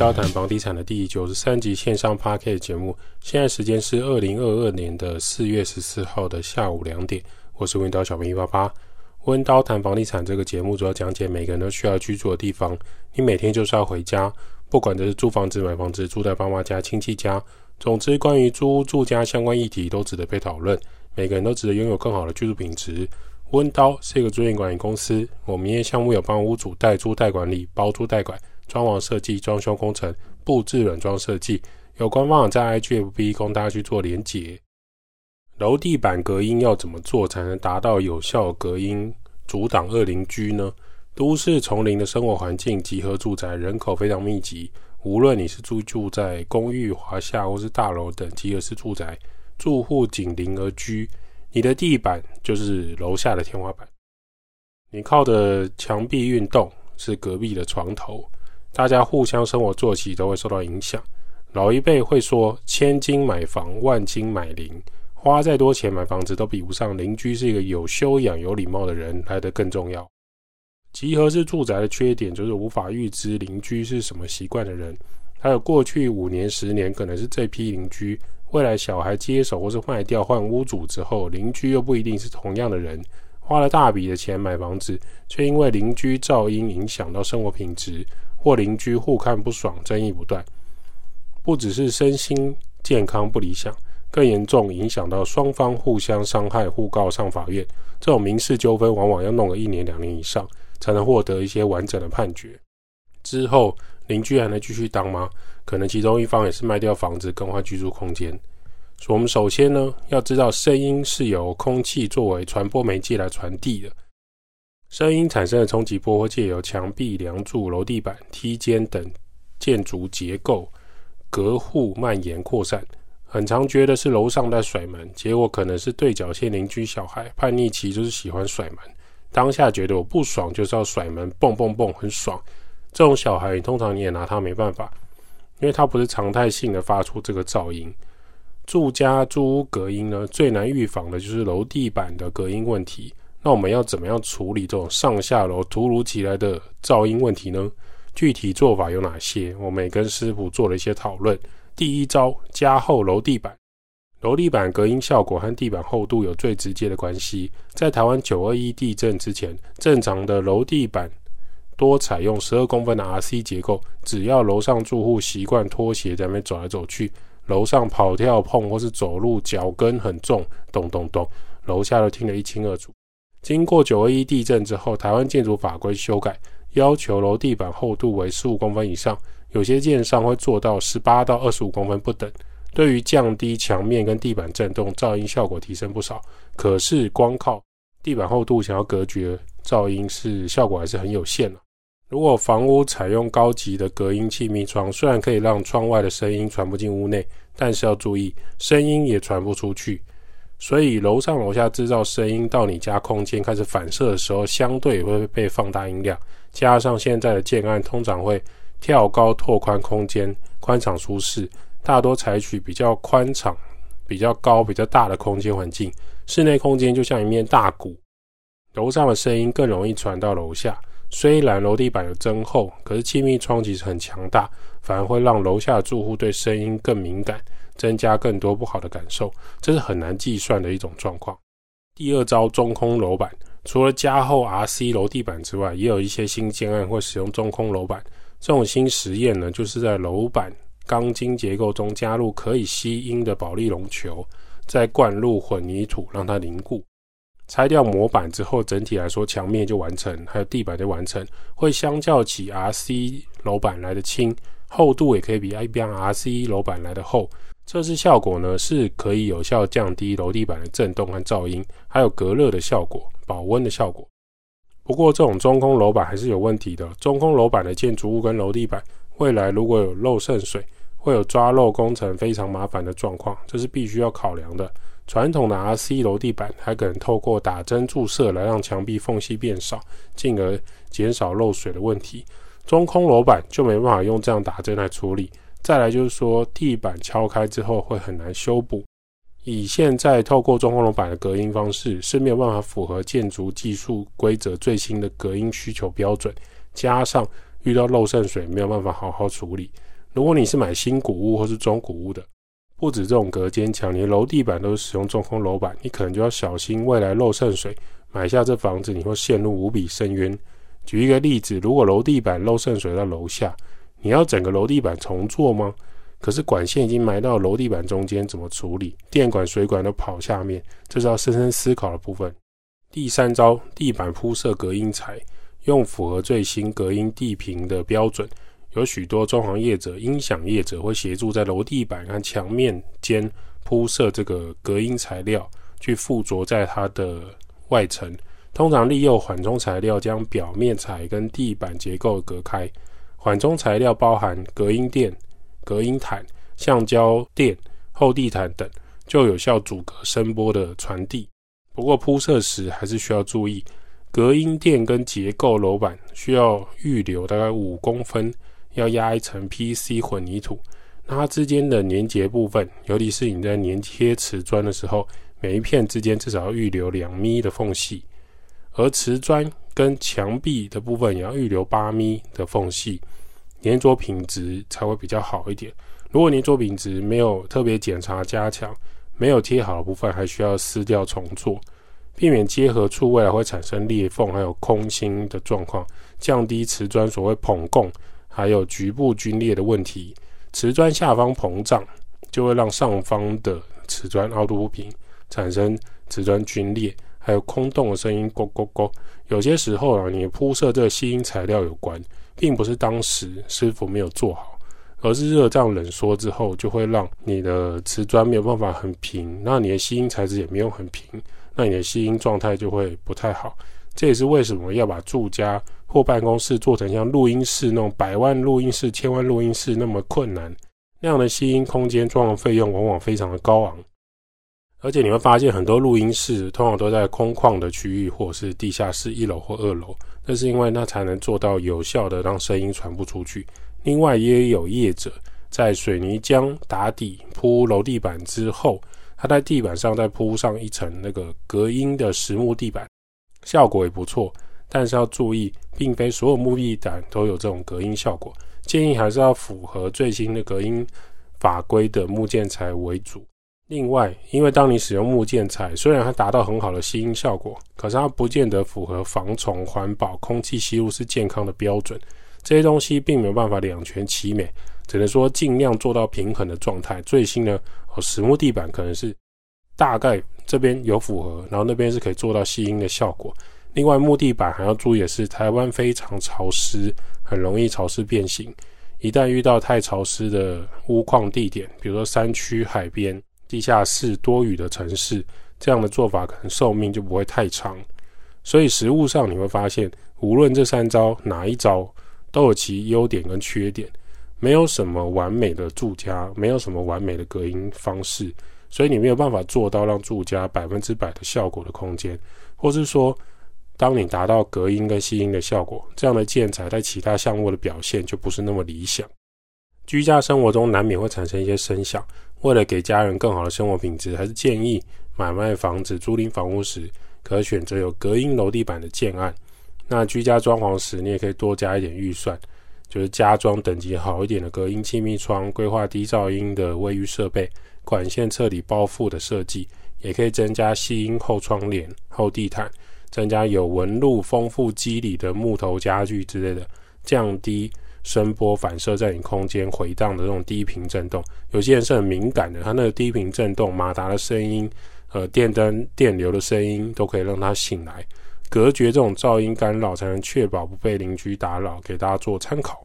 收听温叨谈房地产的第九十三集线上 Podcast 节目。现在时间是二零二二年的四月十四号的下午两点。我是温刀小明一八八。温刀谈房地产这个节目主要讲解每个人都需要居住的地方。你每天就是要回家，不管这是租房子、买房子、住在爸妈家、亲戚家，总之关于租屋住家相关议题都值得被讨论。每个人都值得拥有更好的居住品质。温刀是一个租赁管理公司，我们业项目有帮屋主代租代管理、包租代管。装潢设计、装修工程、布置软装设计，有官方网站 IGFB 供大家去做连结。楼地板隔音要怎么做才能达到有效隔音，阻挡恶邻居呢？都市丛林的生活环境，集合住宅人口非常密集，无论你是住住在公寓、华厦或是大楼等集合式住宅，住户紧邻而居，你的地板就是楼下的天花板，你靠的墙壁运动是隔壁的床头。大家互相生活作息都会受到影响。老一辈会说：“千金买房，万金买邻。”花再多钱买房子都比不上邻居是一个有修养、有礼貌的人来得更重要。集合式住宅的缺点就是无法预知邻居是什么习惯的人，还有过去五年、十年可能是这批邻居，未来小孩接手或是卖掉换屋主之后，邻居又不一定是同样的人。花了大笔的钱买房子，却因为邻居噪音影响到生活品质。或邻居互看不爽，争议不断，不只是身心健康不理想，更严重影响到双方互相伤害，互告上法院。这种民事纠纷往往要弄个一年两年以上，才能获得一些完整的判决。之后邻居还能继续当吗？可能其中一方也是卖掉房子，更换居住空间。所以我们首先呢，要知道声音是由空气作为传播媒介来传递的。声音产生的冲击波会借由墙壁、梁柱、楼地板、梯间等建筑结构、隔户蔓延扩散。很常觉得是楼上在甩门，结果可能是对角线邻居小孩叛逆期，就是喜欢甩门。当下觉得我不爽，就是要甩门，蹦蹦蹦，很爽。这种小孩，通常你也拿他没办法，因为他不是常态性的发出这个噪音。住家租屋隔音呢，最难预防的就是楼地板的隔音问题。那我们要怎么样处理这种上下楼突如其来的噪音问题呢？具体做法有哪些？我们也跟师傅做了一些讨论。第一招，加厚楼地板。楼地板隔音效果和地板厚度有最直接的关系。在台湾九二一地震之前，正常的楼地板多采用十二公分的 RC 结构，只要楼上住户习惯拖鞋在那边走来走去，楼上跑跳碰或是走路脚跟很重，咚咚咚，楼下都听得一清二楚。经过九二一地震之后，台湾建筑法规修改，要求楼地板厚度为十五公分以上，有些建商会做到十八到二十五公分不等。对于降低墙面跟地板震动，噪音效果提升不少。可是光靠地板厚度想要隔绝噪音，是效果还是很有限的。如果房屋采用高级的隔音气密窗，虽然可以让窗外的声音传不进屋内，但是要注意，声音也传不出去。所以楼上楼下制造声音到你家空间开始反射的时候，相对会被放大音量。加上现在的建案通常会跳高拓宽空间，宽敞舒适，大多采取比较宽敞、比较高、比较大的空间环境。室内空间就像一面大鼓，楼上的声音更容易传到楼下。虽然楼地板有增厚，可是气密窗其实很强大，反而会让楼下的住户对声音更敏感。增加更多不好的感受，这是很难计算的一种状况。第二招，中空楼板，除了加厚 RC 楼地板之外，也有一些新建案会使用中空楼板。这种新实验呢，就是在楼板钢筋结构中加入可以吸音的保丽龙球，再灌入混凝土让它凝固。拆掉模板之后，整体来说墙面就完成，还有地板就完成，会相较起 RC 楼板来的轻，厚度也可以比一般 RC 楼板来的厚。测试效果呢，是可以有效降低楼地板的震动和噪音，还有隔热的效果、保温的效果。不过，这种中空楼板还是有问题的。中空楼板的建筑物跟楼地板，未来如果有漏渗水，会有抓漏工程非常麻烦的状况，这是必须要考量的。传统的 RC 楼地板还可能透过打针注射来让墙壁缝隙变少，进而减少漏水的问题。中空楼板就没办法用这样打针来处理。再来就是说，地板敲开之后会很难修补。以现在透过中空楼板的隔音方式，是没有办法符合建筑技术规则最新的隔音需求标准。加上遇到漏渗水没有办法好好处理。如果你是买新古屋或是中古屋的，不止这种隔间墙，你的楼地板都是使用中空楼板，你可能就要小心未来漏渗水。买下这房子，你会陷入无比深渊。举一个例子，如果楼地板漏渗水到楼下，你要整个楼地板重做吗？可是管线已经埋到楼地板中间，怎么处理？电管、水管都跑下面，这是要深深思考的部分。第三招，地板铺设隔音材，用符合最新隔音地坪的标准。有许多装潢业者、音响业者会协助在楼地板和墙面间铺设这个隔音材料，去附着在它的外层。通常利用缓冲材料将表面材跟地板结构隔开。缓冲材料包含隔音垫、隔音毯、橡胶垫、厚地毯等，就有效阻隔声波的传递。不过铺设时还是需要注意，隔音垫跟结构楼板需要预留大概五公分。要压一层 PC 混凝土，那它之间的粘结部分，尤其是你在粘贴瓷砖的时候，每一片之间至少要预留两米的缝隙，而瓷砖跟墙壁的部分也要预留八米的缝隙，粘着品质才会比较好一点。如果粘着品质没有特别检查加强，没有贴好的部分，还需要撕掉重做，避免接合处未来会产生裂缝还有空心的状况，降低瓷砖所谓膨共。还有局部龟裂的问题，瓷砖下方膨胀就会让上方的瓷砖凹凸不平，产生瓷砖龟裂，还有空洞的声音，咕咕咕。有些时候啊，你铺设这个吸音材料有关，并不是当时师傅没有做好，而是热胀冷缩之后，就会让你的瓷砖没有办法很平，那你的吸音材质也没有很平，那你的吸音状态就会不太好。这也是为什么要把住家或办公室做成像录音室那种百万录音室、千万录音室那么困难。那样的吸音空间装潢费用往往非常的高昂，而且你会发现很多录音室通常都在空旷的区域，或者是地下室一楼或二楼。那是因为那才能做到有效的让声音传不出去。另外，也有业者在水泥浆打底铺楼地板之后，他在地板上再铺上一层那个隔音的实木地板。效果也不错，但是要注意，并非所有木地板都有这种隔音效果。建议还是要符合最新的隔音法规的木建材为主。另外，因为当你使用木建材，虽然它达到很好的吸音效果，可是它不见得符合防虫、环保、空气吸入式健康的标准。这些东西并没有办法两全其美，只能说尽量做到平衡的状态。最新的哦，实木地板可能是大概。这边有符合，然后那边是可以做到吸音的效果。另外，木地板还要注意的是，台湾非常潮湿，很容易潮湿变形。一旦遇到太潮湿的屋况地点，比如说山区、海边、地下室、多雨的城市，这样的做法可能寿命就不会太长。所以，实物上你会发现，无论这三招哪一招，都有其优点跟缺点。没有什么完美的住家，没有什么完美的隔音方式。所以你没有办法做到让住家百分之百的效果的空间，或是说，当你达到隔音跟吸音的效果，这样的建材在其他项目的表现就不是那么理想。居家生活中难免会产生一些声响，为了给家人更好的生活品质，还是建议买卖房子、租赁房屋时，可选择有隔音楼地板的建案。那居家装潢时，你也可以多加一点预算，就是加装等级好一点的隔音气密窗，规划低噪音的卫浴设备。管线彻底包覆的设计，也可以增加吸音后窗帘、厚地毯，增加有纹路、丰富肌理的木头家具之类的，降低声波反射在你空间回荡的这种低频震动。有些人是很敏感的，他那个低频震动、马达的声音、呃电灯电流的声音，都可以让他醒来。隔绝这种噪音干扰，才能确保不被邻居打扰。给大家做参考。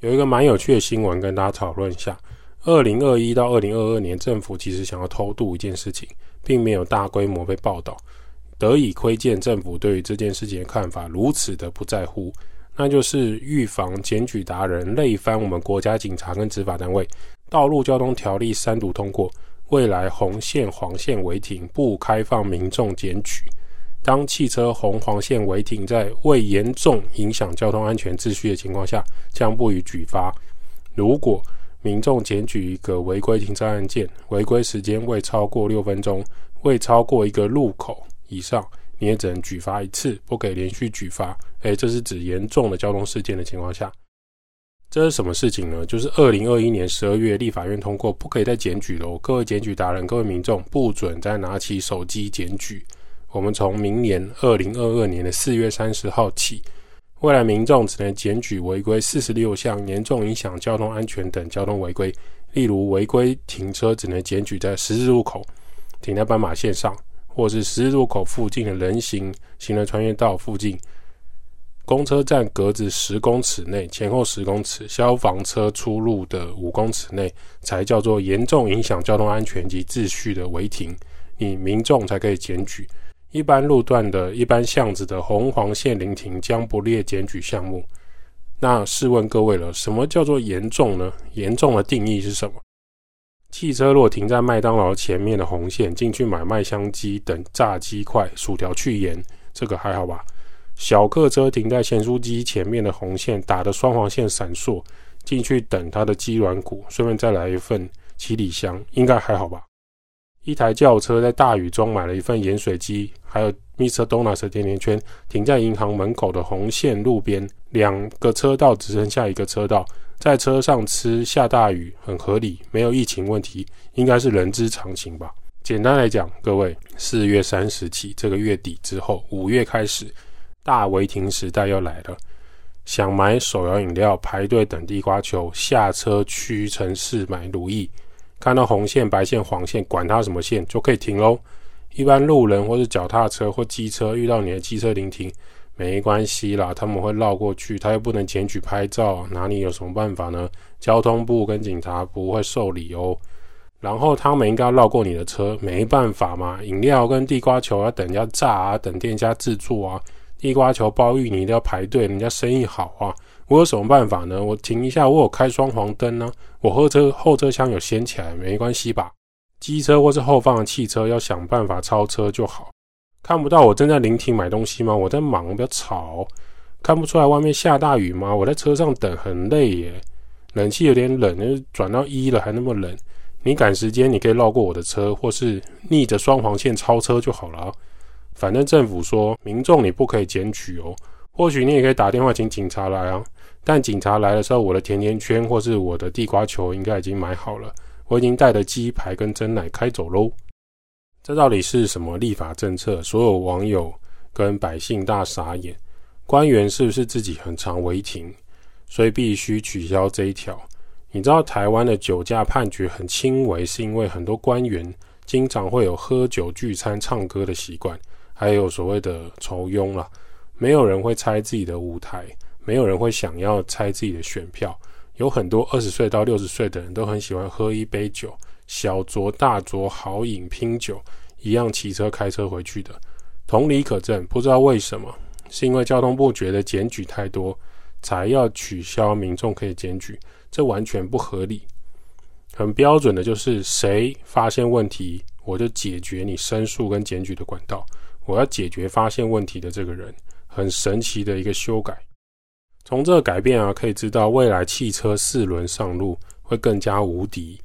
有一个蛮有趣的新闻，跟大家讨论一下。二零二一到二零二二年，政府其实想要偷渡一件事情，并没有大规模被报道，得以窥见政府对于这件事情的看法如此的不在乎，那就是预防检举达人累翻我们国家警察跟执法单位。道路交通条例三读通过，未来红线黄线违停不开放民众检举，当汽车红黄线违停在未严重影响交通安全秩序的情况下，将不予举发。如果民众检举一个违规停车案件，违规时间未超过六分钟，未超过一个路口以上，你也只能举发一次，不可以连续举发。诶，这是指严重的交通事件的情况下。这是什么事情呢？就是二零二一年十二月，立法院通过不可以再检举了。各位检举达人，各位民众，不准再拿起手机检举。我们从明年二零二二年的四月三十号起，未来民众只能检举违规四十六项严重影响交通安全等交通违规，例如违规停车只能检举在十字路口、停在斑马线上，或是十字路口附近的人行行人穿越道附近。公车站格子十公尺内，前后十公尺，消防车出入的五公尺内，才叫做严重影响交通安全及秩序的违停，你民众才可以检举。一般路段的一般巷子的红黄线临停将不列检举项目。那试问各位了，什么叫做严重呢？严重的定义是什么？汽车若停在麦当劳前面的红线，进去买麦香鸡等炸鸡块、薯条去盐，这个还好吧？小客车停在咸酥鸡前面的红线，打的双黄线闪烁，进去等它的鸡软骨，顺便再来一份七里香，应该还好吧？一台轿车在大雨中买了一份盐水鸡，还有 Mr. Donuts 甜甜圈，停在银行门口的红线路边，两个车道只剩下一个车道，在车上吃，下大雨很合理，没有疫情问题，应该是人之常情吧？简单来讲，各位，四月三十起，这个月底之后，五月开始。大违停时代又来了，想买手摇饮料排队等地瓜球，下车屈臣氏买如意，看到红线、白线、黄线，管它什么线就可以停喽。一般路人或是脚踏车或机车遇到你的机车临停，没关系啦，他们会绕过去，他又不能检举拍照，哪里有什么办法呢？交通部跟警察不会受理哦。然后他们应该要绕过你的车，没办法嘛，饮料跟地瓜球要等人家炸啊，等店家制作啊。地瓜球包芋泥都要排队，人家生意好啊！我有什么办法呢？我停一下，我有开双黄灯呢、我后车后车厢有掀起来，没关系吧？机车或是后方的汽车要想办法超车就好。看不到我正在临停买东西吗？我在忙，不要吵。看不出来外面下大雨吗？我在车上等，很累耶。冷气有点冷，转到一了还那么冷。你赶时间，你可以绕过我的车，或是逆着双黄线超车就好了。反正政府说，民众你不可以检举哦。或许你也可以打电话请警察来啊。但警察来的时候，我的甜甜圈或是我的地瓜球应该已经买好了，我已经带着鸡排跟蒸奶开走喽。这到底是什么立法政策？所有网友跟百姓大傻眼。官员是不是自己很常违停，所以必须取消这一条？你知道台湾的酒驾判决很轻微，是因为很多官员经常会有喝酒聚餐唱歌的习惯。还有所谓的酬庸啦，没有人会拆自己的舞台，没有人会想要拆自己的选票。有很多二十岁到六十岁的人都很喜欢喝一杯酒，小酌大酌豪饮拼酒，一样骑车开车回去的。同理可证，不知道为什么，是因为交通部觉得检举太多，才要取消民众可以检举，这完全不合理。很标准的就是谁发现问题，我就解决你申诉跟检举的管道。我要解决发现问题的这个人，很神奇的一个修改。从这个改变啊，可以知道未来汽车四轮上路会更加无敌。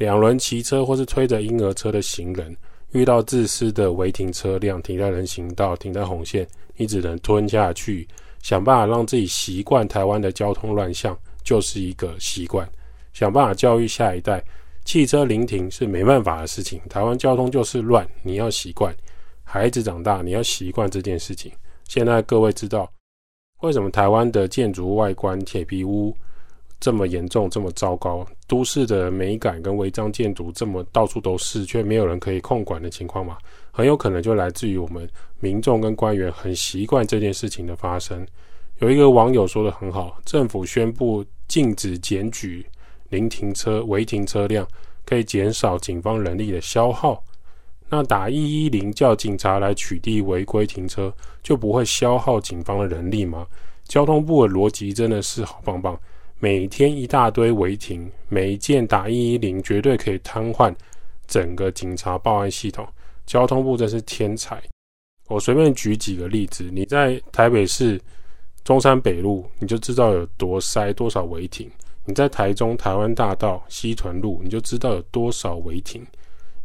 两轮骑车或是推着婴儿车的行人，遇到自私的违停车辆停在人行道、停在红线，你只能吞下去，想办法让自己习惯台湾的交通乱象，就是一个习惯。想办法教育下一代，汽车临停是没办法的事情。台湾交通就是乱，你要习惯。孩子长大，你要习惯这件事情。现在各位知道为什么台湾的建筑外观铁皮屋这么严重、这么糟糕？都市的美感跟违章建筑这么到处都是，却没有人可以控管的情况吗？很有可能就来自于我们民众跟官员很习惯这件事情的发生。有一个网友说得很好：政府宣布禁止检举临停车、违停车辆，可以减少警方人力的消耗。那打一一零叫警察来取缔违规停车，就不会消耗警方的人力吗？交通部的逻辑真的是好棒棒，每天一大堆违停，每一件打一一零绝对可以瘫痪整个警察报案系统。交通部真是天才。我随便举几个例子，你在台北市中山北路，你就知道有多塞，多少违停；你在台中台湾大道西屯路，你就知道有多少违停。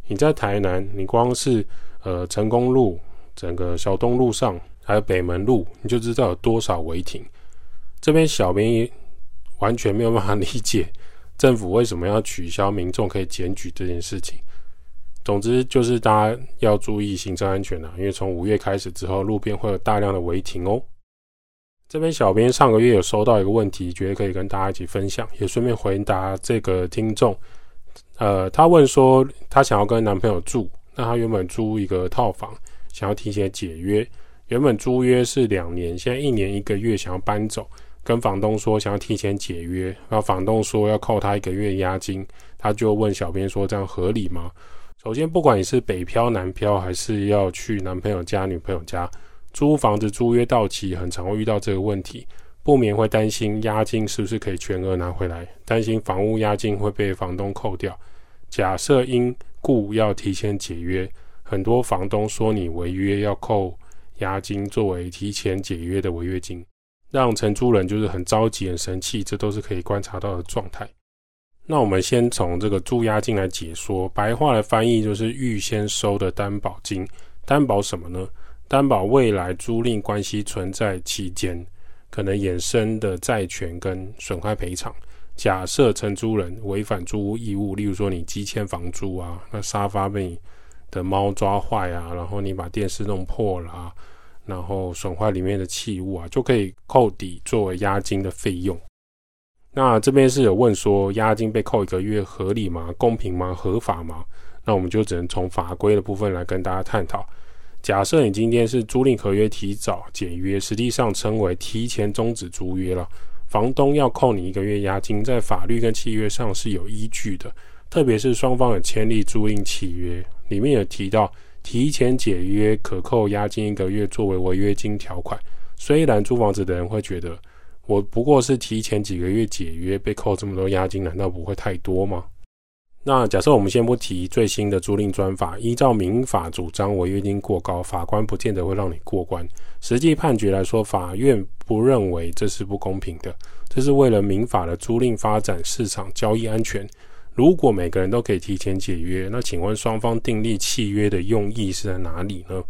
你在台南，你光是呃成功路、整个小东路上，还有北门路，你就知道有多少违停。这边小编完全没有办法理解 政府为什么要取消民众可以检举这件事情。总之就是大家要注意行车安全啊，因为从五月开始之后，路边会有大量的违停哦。这边小编上个月有收到一个问题，觉得可以跟大家一起分享，也顺便回答这个听众。呃，他问说他想要跟男朋友住，那他原本租一个套房，想要提前解约，原本租约是两年，现在一年一个月想要搬走，跟房东说想要提前解约，然后房东说要扣他一个月押金，他就问小编说这样合理吗？首先，不管你是北漂、南漂，还是要去男朋友家、女朋友家租房子，租约到期，很常会遇到这个问题，不免会担心押金是不是可以全额拿回来，担心房屋押金会被房东扣掉。假设因故要提前解约，很多房东说你违约要扣押金作为提前解约的违约金，让承租人就是很着急、很生气，这都是可以观察到的状态。那我们先从这个租押金来解说，白话的翻译就是预先收的担保金，担保什么呢？担保未来租赁关系存在期间可能衍生的债权跟损害赔偿。假设承租人违反租屋义务，例如说你积欠房租啊，那沙发被你的猫抓坏啊，然后你把电视弄破了啊，然后损坏里面的器物啊，就可以扣抵作为押金的费用。那这边是有问说，押金被扣一个月合理吗？公平吗？合法吗？那我们就只能从法规的部分来跟大家探讨。假设你今天是租赁合约提早解约，实际上称为提前终止租约了，房东要扣你一个月押金，在法律跟契约上是有依据的。特别是双方有签立租赁契约，里面有提到提前解约可扣押金一个月作为违约金条款。虽然租房子的人会觉得，我不过是提前几个月解约，被扣这么多押金，难道不会太多吗？那假设我们先不提最新的租赁专法，依照民法主张违约金过高，法官不见得会让你过关。实际判决来说，法院不认为这是不公平的，这是为了民法的租赁发展市场交易安全。如果每个人都可以提前解约，那请问双方订立契约的用意是在哪里呢？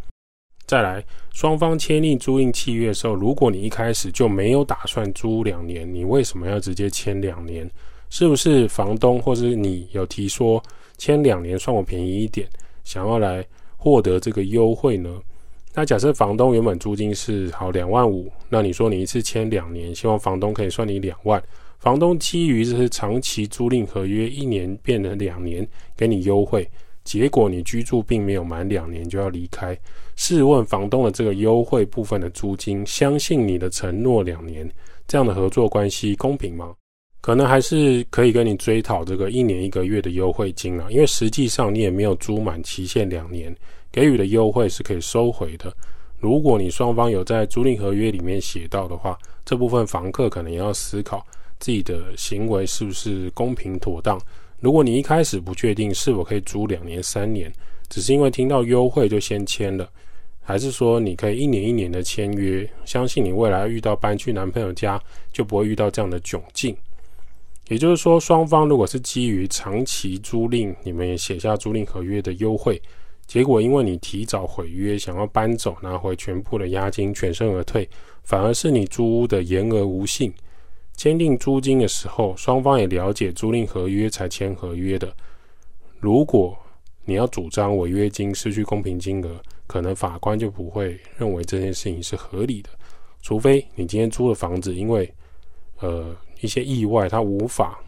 再来，双方签订租赁契约的时候，如果你一开始就没有打算租两年，你为什么要直接签两年？是不是房东或是你有提说签两年算我便宜一点，想要来获得这个优惠呢？那假设房东原本租金是好两万五，那你说你一次签两年，希望房东可以算你两万，房东基于这是长期租赁合约，一年变成两年给你优惠。结果你居住并没有满两年就要离开，试问房东的这个优惠部分的租金，相信你的承诺两年，这样的合作关系公平吗？可能还是可以跟你追讨这个一年一个月的优惠金了，因为实际上你也没有租满期限两年，给予的优惠是可以收回的。如果你双方有在租赁合约里面写到的话，这部分房客可能也要思考自己的行为是不是公平妥当。如果你一开始不确定是否可以租两年、三年，只是因为听到优惠就先签了，还是说你可以一年一年的签约，相信你未来遇到搬去男朋友家就不会遇到这样的窘境。也就是说，双方如果是基于长期租赁，你们也写下租赁合约的优惠，结果因为你提早毁约，想要搬走拿回全部的押金，全身而退，反而是你租屋的言而无信。签订租金的时候，双方也了解租赁合约才签合约的。如果你要主张违约金失去公平金额，可能法官就不会认为这件事情是合理的。除非你今天租的房子因为呃一些意外，它无法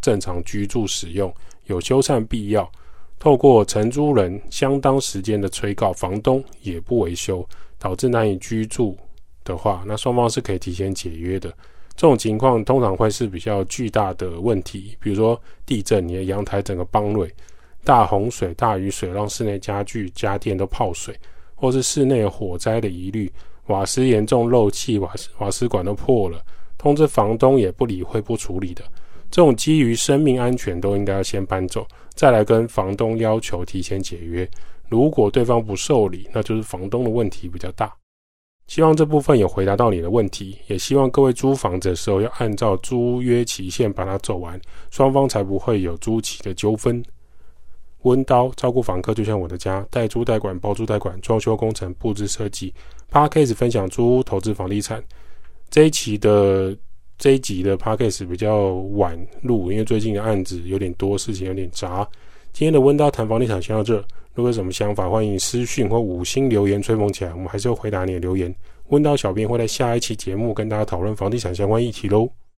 正常居住使用，有修缮必要，透过承租人相当时间的催告，房东也不维修，导致难以居住的话，那双方是可以提前解约的。这种情况通常会是比较巨大的问题，比如说地震，你的阳台整个崩溃；大洪水、大雨水让室内家具、家电都泡水，或是室内火灾的疑虑，瓦斯严重漏气，瓦瓦斯管都破了，通知房东也不理会、不处理的，这种基于生命安全都应该要先搬走，再来跟房东要求提前解约。如果对方不受理，那就是房东的问题比较大。希望这部分有回答到你的问题，也希望各位租房子的时候要按照租约期限把它走完，双方才不会有租期的纠纷。温刀照顾房客就像我的家，代租代管、包租代管、装修工程、布置设计。Podcast 分享租屋投资房地产这一期的这一集的 podcast 比较晚录，因为最近的案子有点多，事情有点杂。今天的温刀谈房地产先到这，如果有什么想法，欢迎私讯或五星留言吹捧起来，我们还是会回答你的留言。问到小编会在下一期节目跟大家讨论房地产相关议题喽。